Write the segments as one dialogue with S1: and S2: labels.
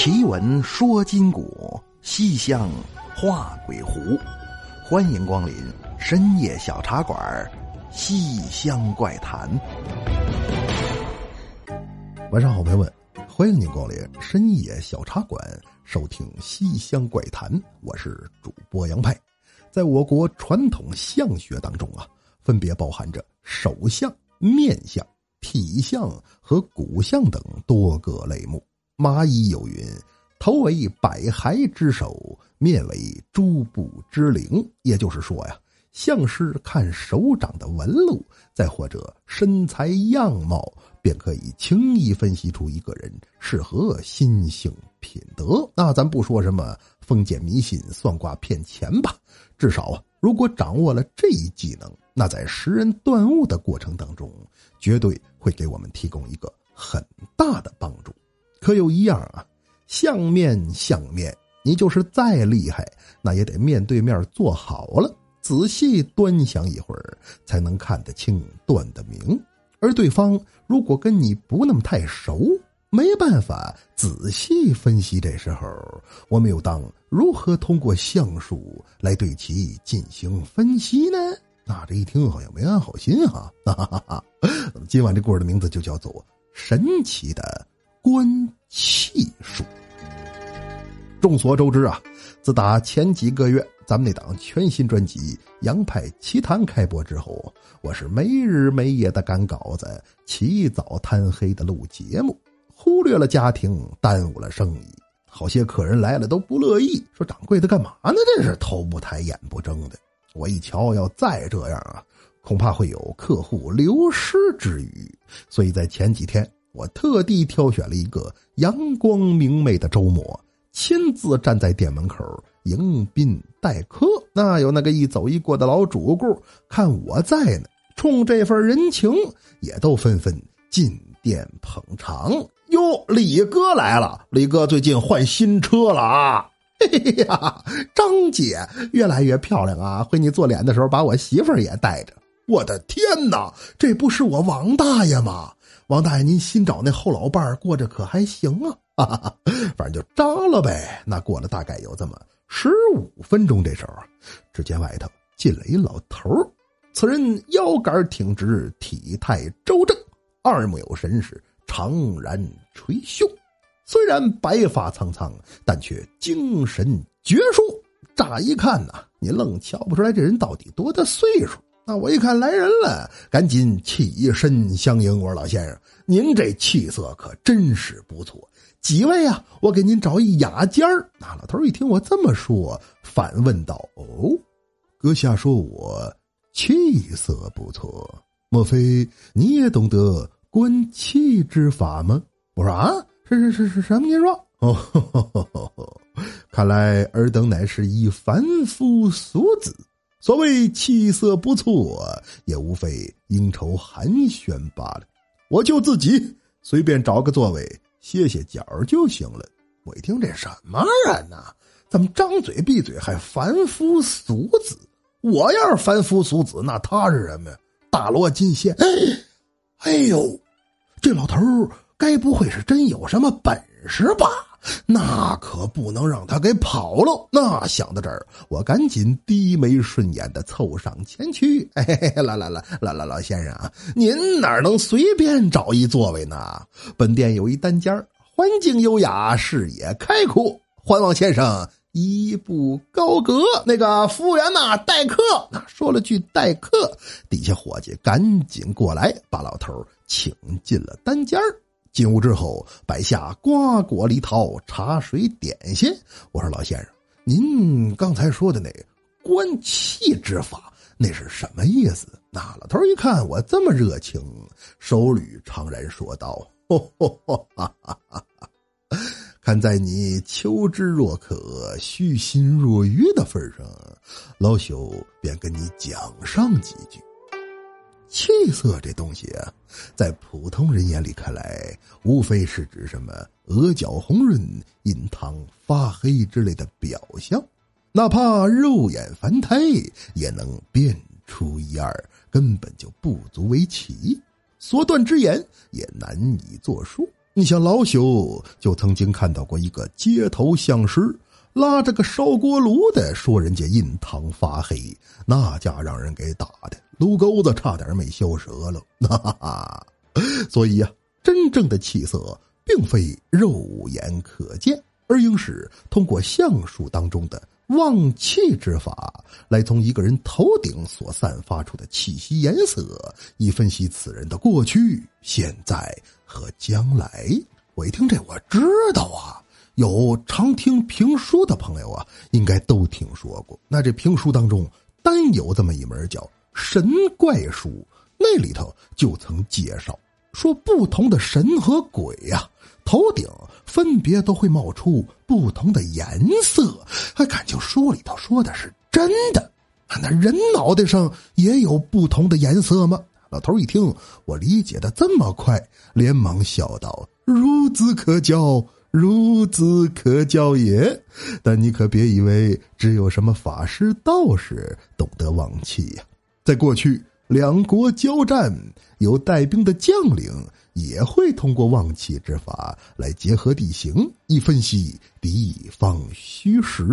S1: 奇闻说今古，西厢画鬼狐。欢迎光临深夜小茶馆《西厢怪谈》。晚上好，朋友们，欢迎您光临深夜小茶馆，收听《西厢怪谈》。我是主播杨派。在我国传统相学当中啊，分别包含着手相、面相、体相和骨相等多个类目。蚂蚁有云：“头为百骸之首，面为诸部之灵。”也就是说呀，相师看手掌的纹路，再或者身材样貌，便可以轻易分析出一个人是何心性品德。那咱不说什么封建迷信、算卦骗钱吧，至少啊，如果掌握了这一技能，那在识人断物的过程当中，绝对会给我们提供一个很大的帮助。可有一样啊，相面相面，你就是再厉害，那也得面对面坐好了，仔细端详一会儿，才能看得清、断得明。而对方如果跟你不那么太熟，没办法仔细分析。这时候，我们又当如何通过相术来对其进行分析呢？那这一听好像没安好心哈。哈哈哈！今晚这故事的名字就叫做《神奇的》。观气数。众所周知啊，自打前几个月咱们那档全新专辑《杨派奇谈》开播之后，我是没日没夜的赶稿子，起早贪黑的录节目，忽略了家庭，耽误了生意。好些客人来了都不乐意，说掌柜的干嘛呢？这是头不抬眼不睁的。我一瞧，要再这样啊，恐怕会有客户流失之虞。所以在前几天。我特地挑选了一个阳光明媚的周末，亲自站在店门口迎宾待客。那有那个一走一过的老主顾，看我在呢，冲这份人情，也都纷纷进店捧场。哟，李哥来了！李哥最近换新车了啊！嘿嘿呀，张姐越来越漂亮啊！回你做脸的时候，把我媳妇儿也带着。我的天哪，这不是我王大爷吗？王大爷，您新找那后老伴儿过着可还行啊？哈哈，反正就扎了呗。那过了大概有这么十五分钟，这时候，只见外头进了一老头儿。此人腰杆挺直，体态周正，二目有神识，长髯垂袖。虽然白发苍苍，但却精神矍铄。乍一看呐，你愣瞧不出来这人到底多大岁数。那我一看来人了，赶紧起身相迎。我说：“老先生，您这气色可真是不错。几位啊，我给您找一雅间儿。”那老头一听我这么说，反问道：“哦，阁下说我气色不错，莫非你也懂得观气之法吗？”我说：“啊，是是是是什么？您说？哦，看来尔等乃是一凡夫俗子。”所谓气色不错，也无非应酬寒暄罢了。我就自己随便找个座位歇歇脚就行了。我一听这什么人呢？怎么张嘴闭嘴还凡夫俗子？我要是凡夫俗子，那他是什么呀？大罗金仙？哎呦，这老头该不会是真有什么本事吧？那可不能让他给跑了。那想到这儿，我赶紧低眉顺眼的凑上前去。哎，来来来来来，老先生啊，您哪能随便找一座位呢？本店有一单间环境优雅，视野开阔，欢望先生一步高阁。那个服务员呐，待客。那说了句待客，底下伙计赶紧过来，把老头请进了单间儿。进屋之后，摆下瓜果梨桃、茶水点心。我说：“老先生，您刚才说的那观气之法，那是什么意思？”那老头一看我这么热情，手捋长髯说道：“看在你求知若渴、虚心若愚的份上，老朽便跟你讲上几句。”气色这东西啊，在普通人眼里看来，无非是指什么额角红润、印堂发黑之类的表象，哪怕肉眼凡胎也能辨出一二，根本就不足为奇。所断之言也难以作数。你像老朽就曾经看到过一个街头相师，拉着个烧锅炉的，说人家印堂发黑，那家让人给打的炉钩子差点没削折了。哈哈，所以呀，真正的气色并非肉眼可见，而应是通过相术当中的。望气之法，来从一个人头顶所散发出的气息颜色，以分析此人的过去、现在和将来。我一听这，我知道啊，有常听评书的朋友啊，应该都听说过。那这评书当中，单有这么一门叫神怪书，那里头就曾介绍说，不同的神和鬼呀。头顶分别都会冒出不同的颜色，还敢情书里头说的是真的？那人脑袋上也有不同的颜色吗？老头一听我理解的这么快，连忙笑道：“孺子可教，孺子可教也。但你可别以为只有什么法师、道士懂得望气呀，在过去。”两国交战，有带兵的将领也会通过望气之法来结合地形，以分析敌方虚实。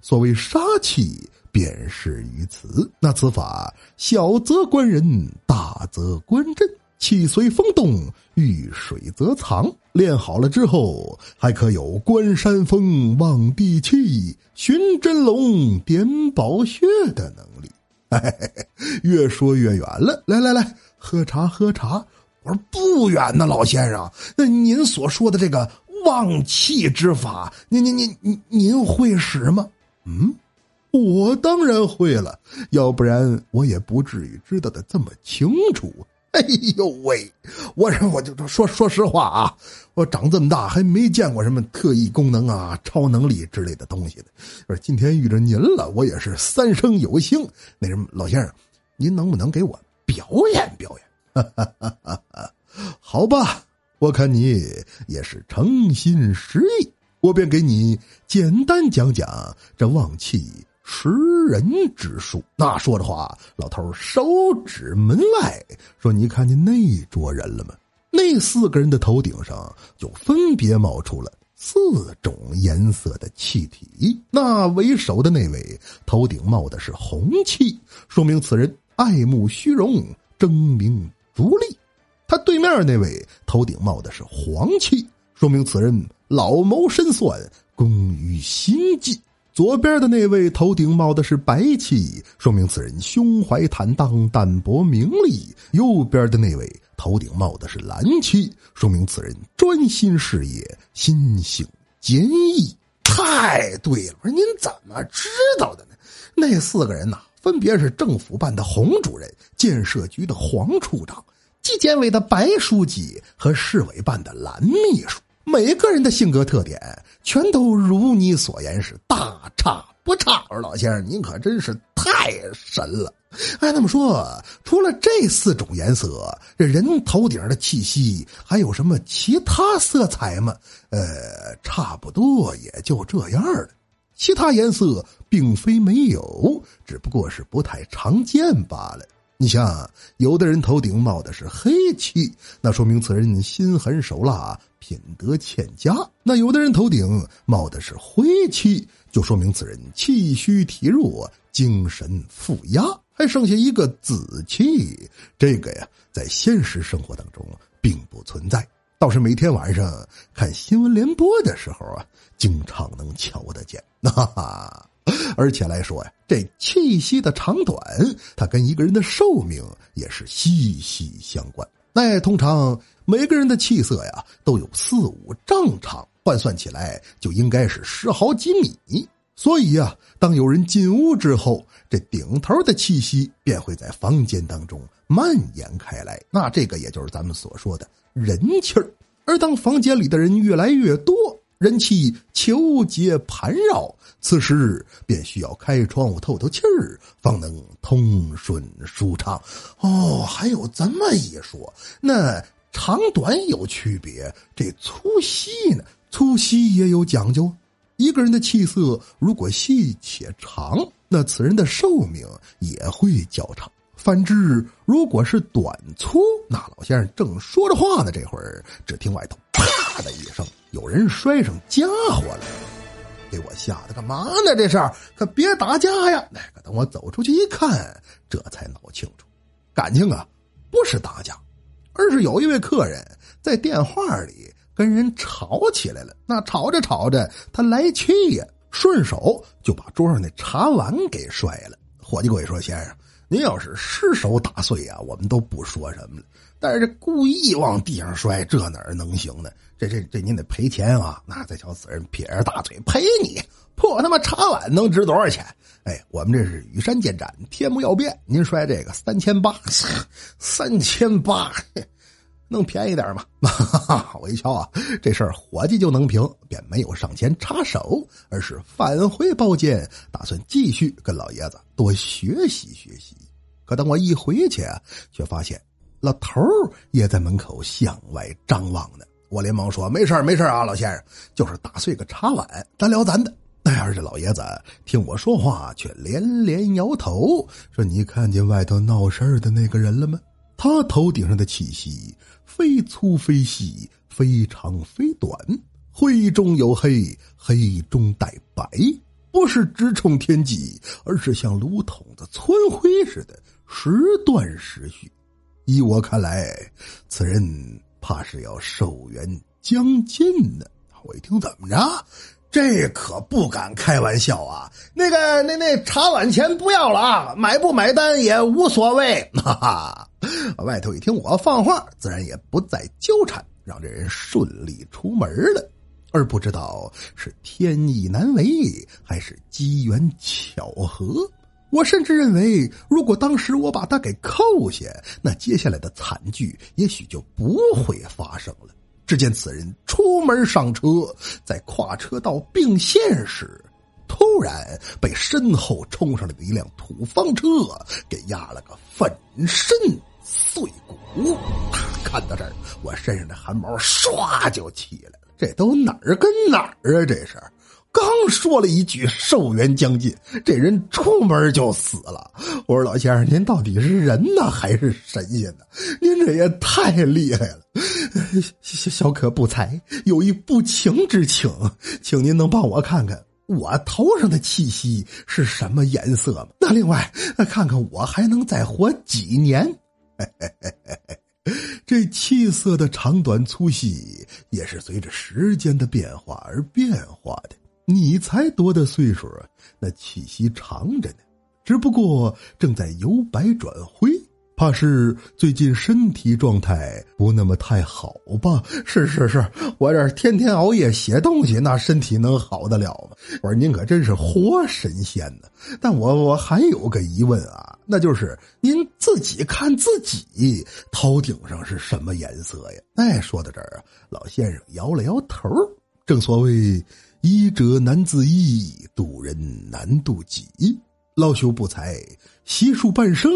S1: 所谓杀气，便是于此。那此法小则观人，大则观阵，气随风动，遇水则藏。练好了之后，还可有观山峰、望地气、寻真龙、点宝穴的能力。嘿嘿嘿越说越远了，来来来，喝茶喝茶。我说不远呢，老先生。那您所说的这个忘气之法，您您您您您会使吗？嗯，我当然会了，要不然我也不至于知道的这么清楚。哎呦喂！我说，我就说说实话啊，我长这么大还没见过什么特异功能啊、超能力之类的东西的。说今天遇着您了，我也是三生有幸。那什么，老先生，您能不能给我表演表演？好吧，我看你也是诚心实意，我便给你简单讲讲这旺气。识人之术，那说着话，老头手指门外说：“你看见那桌人了吗？那四个人的头顶上就分别冒出了四种颜色的气体。那为首的那位头顶冒的是红气，说明此人爱慕虚荣、争名逐利；他对面那位头顶冒的是黄气，说明此人老谋深算、工于心计。”左边的那位头顶冒的是白气，说明此人胸怀坦荡、淡泊名利；右边的那位头顶冒的是蓝气，说明此人专心事业、心性坚毅。太对了！我说您怎么知道的呢？那四个人呐，分别是政府办的洪主任、建设局的黄处长、纪检委的白书记和市委办的蓝秘书。每个人的性格特点，全都如你所言是大差不差。我说老先生，您可真是太神了。哎，那么说，除了这四种颜色，这人头顶的气息还有什么其他色彩吗？呃，差不多也就这样了。其他颜色并非没有，只不过是不太常见罢了。你像有的人头顶冒的是黑气，那说明此人心狠手辣。品德欠佳，那有的人头顶冒的是灰气，就说明此人气虚体弱，精神负压。还剩下一个紫气，这个呀，在现实生活当中并不存在，倒是每天晚上看新闻联播的时候啊，经常能瞧得见。哈哈，而且来说呀，这气息的长短，它跟一个人的寿命也是息息相关。那通常。每个人的气色呀，都有四五丈长，换算起来就应该是十好几米。所以呀，当有人进屋之后，这顶头的气息便会在房间当中蔓延开来。那这个也就是咱们所说的人气儿。而当房间里的人越来越多，人气求节盘绕，此时便需要开窗户透透气儿，方能通顺舒畅。哦，还有这么一说，那。长短有区别，这粗细呢？粗细也有讲究。一个人的气色如果细且长，那此人的寿命也会较长；反之，如果是短粗，那老先生正说着话呢，这会儿只听外头啪。的一声，有人摔上家伙了，给我吓得干嘛呢？这是可别打架呀！那个等我走出去一看，这才闹清楚，感情啊不是打架，而是有一位客人在电话里跟人吵起来了。那吵着吵着，他来气呀，顺手就把桌上那茶碗给摔了。伙计鬼说：“先生。”您要是失手打碎啊，我们都不说什么了。但是故意往地上摔，这哪儿能行呢？这这这，您得赔钱啊！那再瞧此人撇着大腿赔你，破他妈茶碗能值多少钱？哎，我们这是羽山见斩，天不要变。您摔这个三千八，三千八，能便宜点吗？我一瞧啊，这事儿伙计就能平，便没有上前插手，而是返回包间，打算继续跟老爷子多学习学习。可等我一回去啊，却发现老头也在门口向外张望呢。我连忙说：“没事没事啊，老先生，就是打碎个茶碗，咱聊咱的。”哎，而这老爷子听我说话，却连连摇头，说：“你看见外头闹事儿的那个人了吗？他头顶上的气息非粗非细，非长非短，灰中有黑，黑中带白，不是直冲天际，而是像炉筒子窜灰似的。”时断时续，依我看来，此人怕是要寿元将近呢。我一听，怎么着？这可不敢开玩笑啊！那个，那那茶碗钱不要了啊，买不买单也无所谓。哈哈，外头一听我放话，自然也不再纠缠，让这人顺利出门了。而不知道是天意难违，还是机缘巧合。我甚至认为，如果当时我把他给扣下，那接下来的惨剧也许就不会发生了。只见此人出门上车，在跨车道并线时，突然被身后冲上来的一辆土方车给压了个粉身碎骨。看到这儿，我身上的汗毛唰就起来了。这都哪儿跟哪儿啊？这是。刚说了一句“寿元将近”，这人出门就死了。我说：“老先生，您到底是人呢，还是神仙呢？您这也太厉害了！”小小可不才，有一不情之请，请您能帮我看看我头上的气息是什么颜色吗？那另外，看看我还能再活几年？这气色的长短粗细，也是随着时间的变化而变化的。你才多大岁数啊？那气息长着呢，只不过正在由白转灰，怕是最近身体状态不那么太好吧？是是是，我这天天熬夜写东西，那身体能好得了吗？我说您可真是活神仙呢！但我我还有个疑问啊，那就是您自己看自己头顶上是什么颜色呀？哎，说到这儿啊，老先生摇了摇头。正所谓。医者难自医，渡人难渡己。老朽不才，习数半生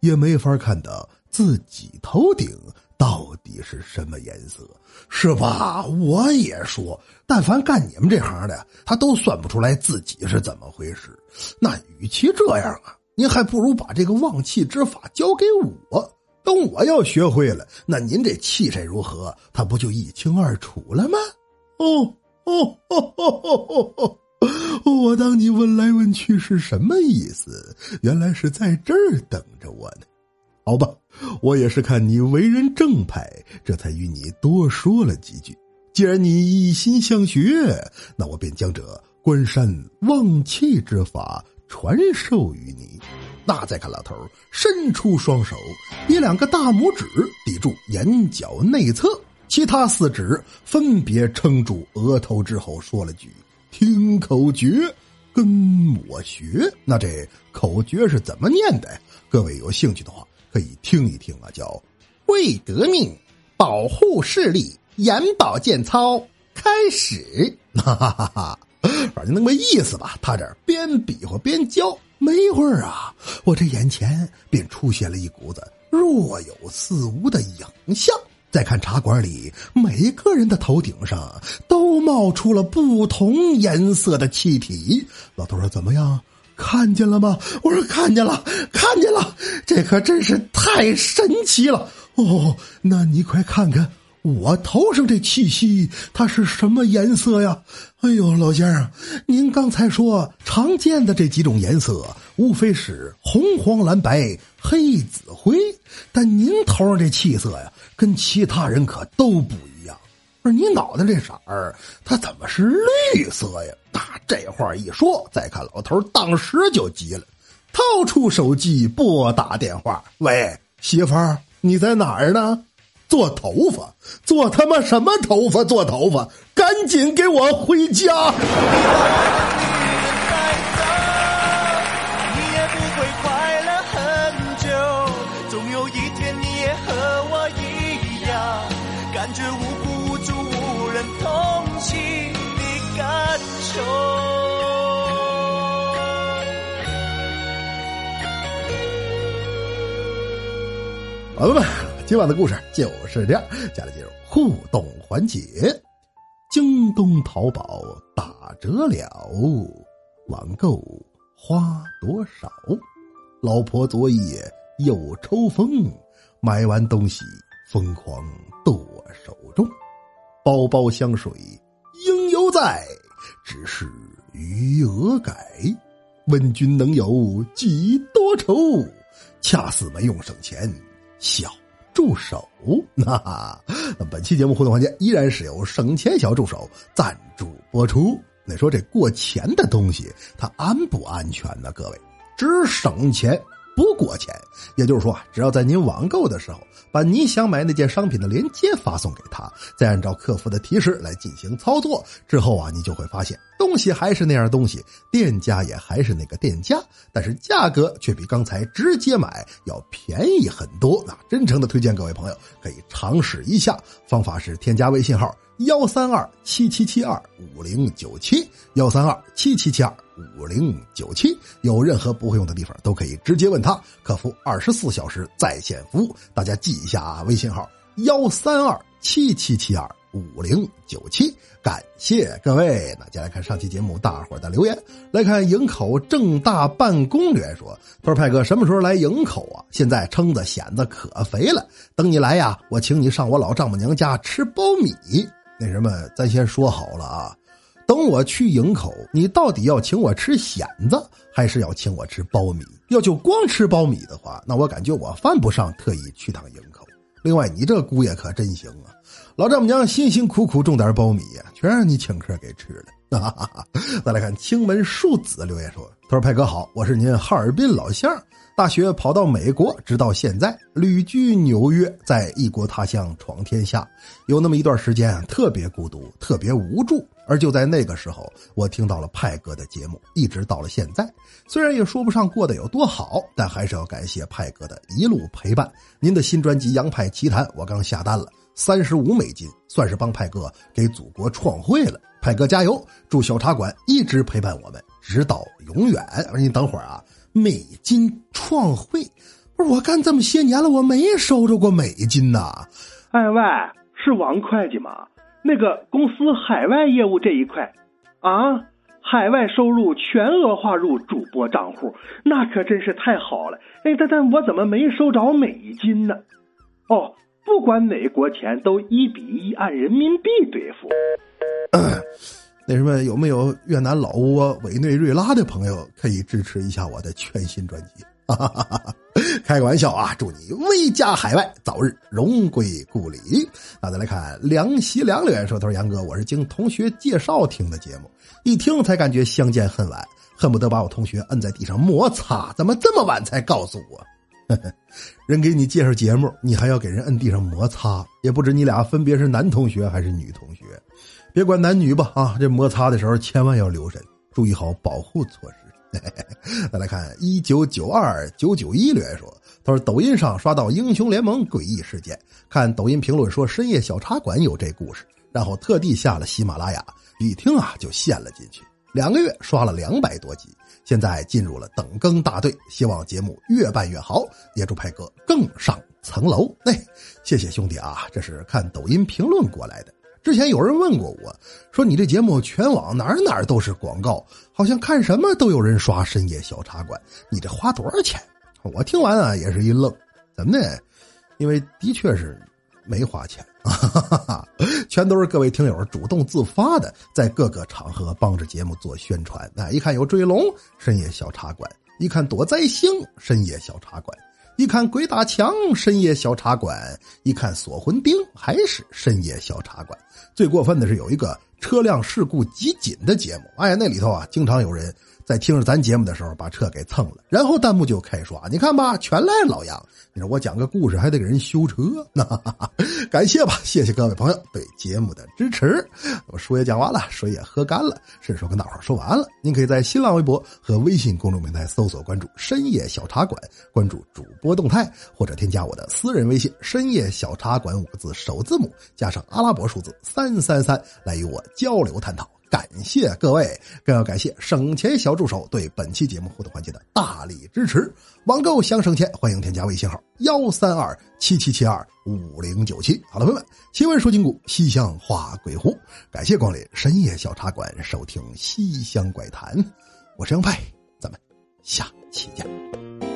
S1: 也没法看到自己头顶到底是什么颜色，是吧？我也说，但凡干你们这行的，他都算不出来自己是怎么回事。那与其这样啊，您还不如把这个旺气之法交给我，等我要学会了，那您这气色如何，他不就一清二楚了吗？哦。哦哦哦哦！我当你问来问去是什么意思？原来是在这儿等着我呢。好吧，我也是看你为人正派，这才与你多说了几句。既然你一心向学，那我便将这关山望气之法传授于你。那再看老头伸出双手，一两个大拇指抵住眼角内侧。其他四指分别撑住额头之后，说了句：“听口诀，跟我学。”那这口诀是怎么念的？各位有兴趣的话，可以听一听啊。叫“为革命，保护视力，眼保健操开始。”哈哈哈哈反正那么意思吧。他这边比划边教，没一会儿啊，我这眼前便出现了一股子若有似无的影像。再看茶馆里，每个人的头顶上都冒出了不同颜色的气体。老头说：“怎么样？看见了吗？”我说：“看见了，看见了。这可真是太神奇了哦！那你快看看我头上这气息，它是什么颜色呀？哎呦，老先生，您刚才说常见的这几种颜色，无非是红、黄、蓝、白、黑、紫、灰，但您头上这气色呀，跟其他人可都不一样。不是你脑袋这色儿，它怎么是绿色呀？那这话一说，再看老头当时就急了，掏出手机拨打电话：“喂，媳妇儿，你在哪儿呢？”做头发，做他妈什么头发？做头发，赶紧给我回家！感觉无辜无助、无人同情的感受。好了吧。今晚的故事就是这样，接下来进入互动环节。京东、淘宝打折了，网购花多少？老婆昨夜又抽风，买完东西疯狂剁手中。包包香水应犹在，只是余额改。问君能有几多愁？恰似没用省钱，小。助手，那本期节目互动环节依然是由省钱小助手赞助播出。那说这过钱的东西，它安不安全呢？各位，只省钱。不过钱，也就是说啊，只要在您网购的时候，把你想买那件商品的链接发送给他，再按照客服的提示来进行操作，之后啊，你就会发现东西还是那样东西，店家也还是那个店家，但是价格却比刚才直接买要便宜很多。那真诚的推荐各位朋友可以尝试一下，方法是添加微信号。幺三二七七七二五零九七，幺三二七七七二五零九七，有任何不会用的地方都可以直接问他，客服二十四小时在线服务。大家记一下啊，微信号幺三二七七七二五零九七。感谢各位，那接下来看上期节目大伙的留言，来看营口正大办公留言说：“他说派哥什么时候来营口啊？现在蛏子蚬子可肥了，等你来呀，我请你上我老丈母娘家吃苞米。”那什么，咱先说好了啊，等我去营口，你到底要请我吃蚬子，还是要请我吃苞米？要就光吃苞米的话，那我感觉我犯不上特意去趟营口。另外，你这姑爷可真行啊，老丈母娘辛辛苦苦种点苞米呀，全让你请客给吃了。再来看青门庶子留言说：“他说派哥好，我是您哈尔滨老乡。”大学跑到美国，直到现在旅居纽约，在异国他乡闯天下。有那么一段时间，特别孤独，特别无助。而就在那个时候，我听到了派哥的节目，一直到了现在。虽然也说不上过得有多好，但还是要感谢派哥的一路陪伴。您的新专辑《洋派奇谈》，我刚下单了，三十五美金，算是帮派哥给祖国创汇了。派哥加油！祝小茶馆一直陪伴我们，直到永远。你等会儿啊。美金创汇，不是我干这么些年了，我没收着过美金呐。
S2: 哎喂，是王会计吗？那个公司海外业务这一块啊，海外收入全额划入主播账户，那可真是太好了。哎，但但我怎么没收着美金呢？哦，不管哪国钱都一比一按人民币兑付。
S1: 那什么，有没有越南老挝委内瑞拉的朋友可以支持一下我的全新专辑？开个玩笑啊！祝你威加海外，早日荣归故里。那再来看梁喜良留言说：“他说杨哥，我是经同学介绍听的节目，一听才感觉相见恨晚，恨不得把我同学摁在地上摩擦。怎么这么晚才告诉我？人给你介绍节目，你还要给人摁地上摩擦？也不知你俩分别是男同学还是女同学。”别管男女吧，啊，这摩擦的时候千万要留神，注意好保护措施。再来看一九九二九九一留言说，他说抖音上刷到英雄联盟诡异事件，看抖音评论说深夜小茶馆有这故事，然后特地下了喜马拉雅，一听啊就陷了进去，两个月刷了两百多集，现在进入了等更大队，希望节目越办越好，也祝派哥更上层楼。哎，谢谢兄弟啊，这是看抖音评论过来的。之前有人问过我，说你这节目全网哪哪都是广告，好像看什么都有人刷深夜小茶馆，你这花多少钱？我听完啊也是一愣，怎么呢？因为的确是没花钱啊哈哈哈，全都是各位听友主动自发的，在各个场合帮着节目做宣传。啊，一看有追龙，深夜小茶馆；一看躲灾星，深夜小茶馆；一看鬼打墙，深夜小茶馆；一看锁魂钉，还是深夜小茶馆。最过分的是有一个车辆事故集锦的节目，哎，那里头啊，经常有人。在听着咱节目的时候，把车给蹭了，然后弹幕就开刷。你看吧，全赖老杨。你说我讲个故事还得给人修车，那 感谢吧，谢谢各位朋友对节目的支持。我书也讲完了，水也喝干了，顺手跟大伙说完了。您可以在新浪微博和微信公众平台搜索关注“深夜小茶馆”，关注主播动态，或者添加我的私人微信“深夜小茶馆”五个字首字母加上阿拉伯数字三三三，来与我交流探讨。感谢各位，更要感谢省钱小助手对本期节目互动环节的大力支持。网购想省钱，欢迎添加微信号幺三二七七七二五零九七。好了，朋友们，奇闻说今古，西厢画鬼狐，感谢光临深夜小茶馆，收听西厢怪谈。我是杨派，咱们下期见。